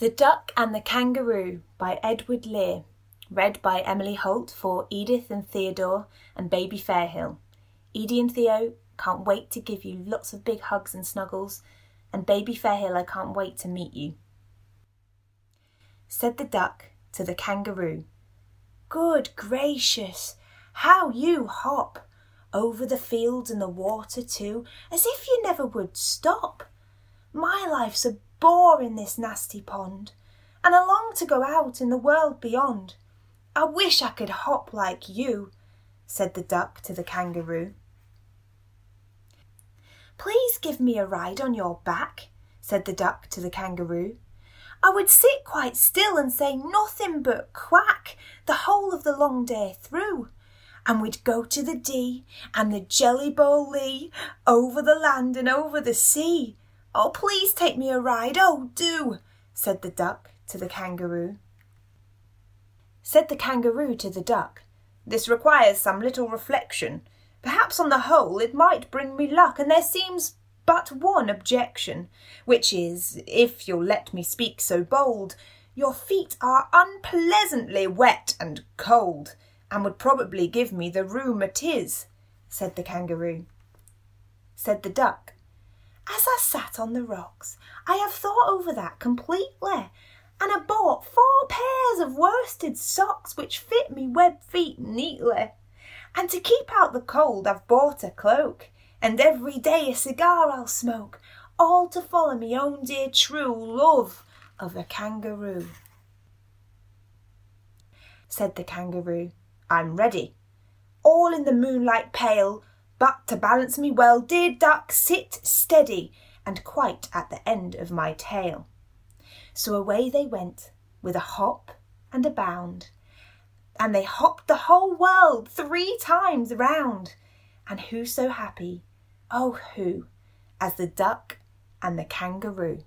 and the Kangaroo by Edward Lear. Read by Emily Holt for Edith and Theodore and Baby Fairhill. Edie and Theo can't wait to give you lots of big hugs and snuggles, and Baby Fairhill, I can't wait to meet you. Said the duck to the kangaroo, Good gracious, how you hop! Over the fields and the water too, as if you never would stop. My life's a bore in this nasty pond, and I long to go out in the world beyond. I wish I could hop like you, said the duck to the kangaroo. Please give me a ride on your back, said the duck to the kangaroo. I would sit quite still and say nothing but quack the whole of the long day through. And we'd go to the Dee and the Jelly Bo Lee, over the land and over the sea. Oh, please take me a ride, oh, do, said the duck to the kangaroo. Said the kangaroo to the duck, This requires some little reflection. Perhaps on the whole it might bring me luck, and there seems but one objection, which is, if you'll let me speak so bold, your feet are unpleasantly wet and cold, and would probably give me the rheumatiz, said the kangaroo. Said the duck, As I sat on the rocks, I have thought over that completely, and I bought four pairs of worsted socks which fit me web feet neatly. And to keep out the cold, I've bought a cloak, and every day a cigar I'll smoke, all to follow me own dear true love of a kangaroo. Said the kangaroo, I'm ready, all in the moonlight pale, but to balance me well, dear duck, sit steady and quite at the end of my tail. So away they went with a hop and a bound, and they hopped the whole world three times round. And who so happy, oh who, as the duck and the kangaroo?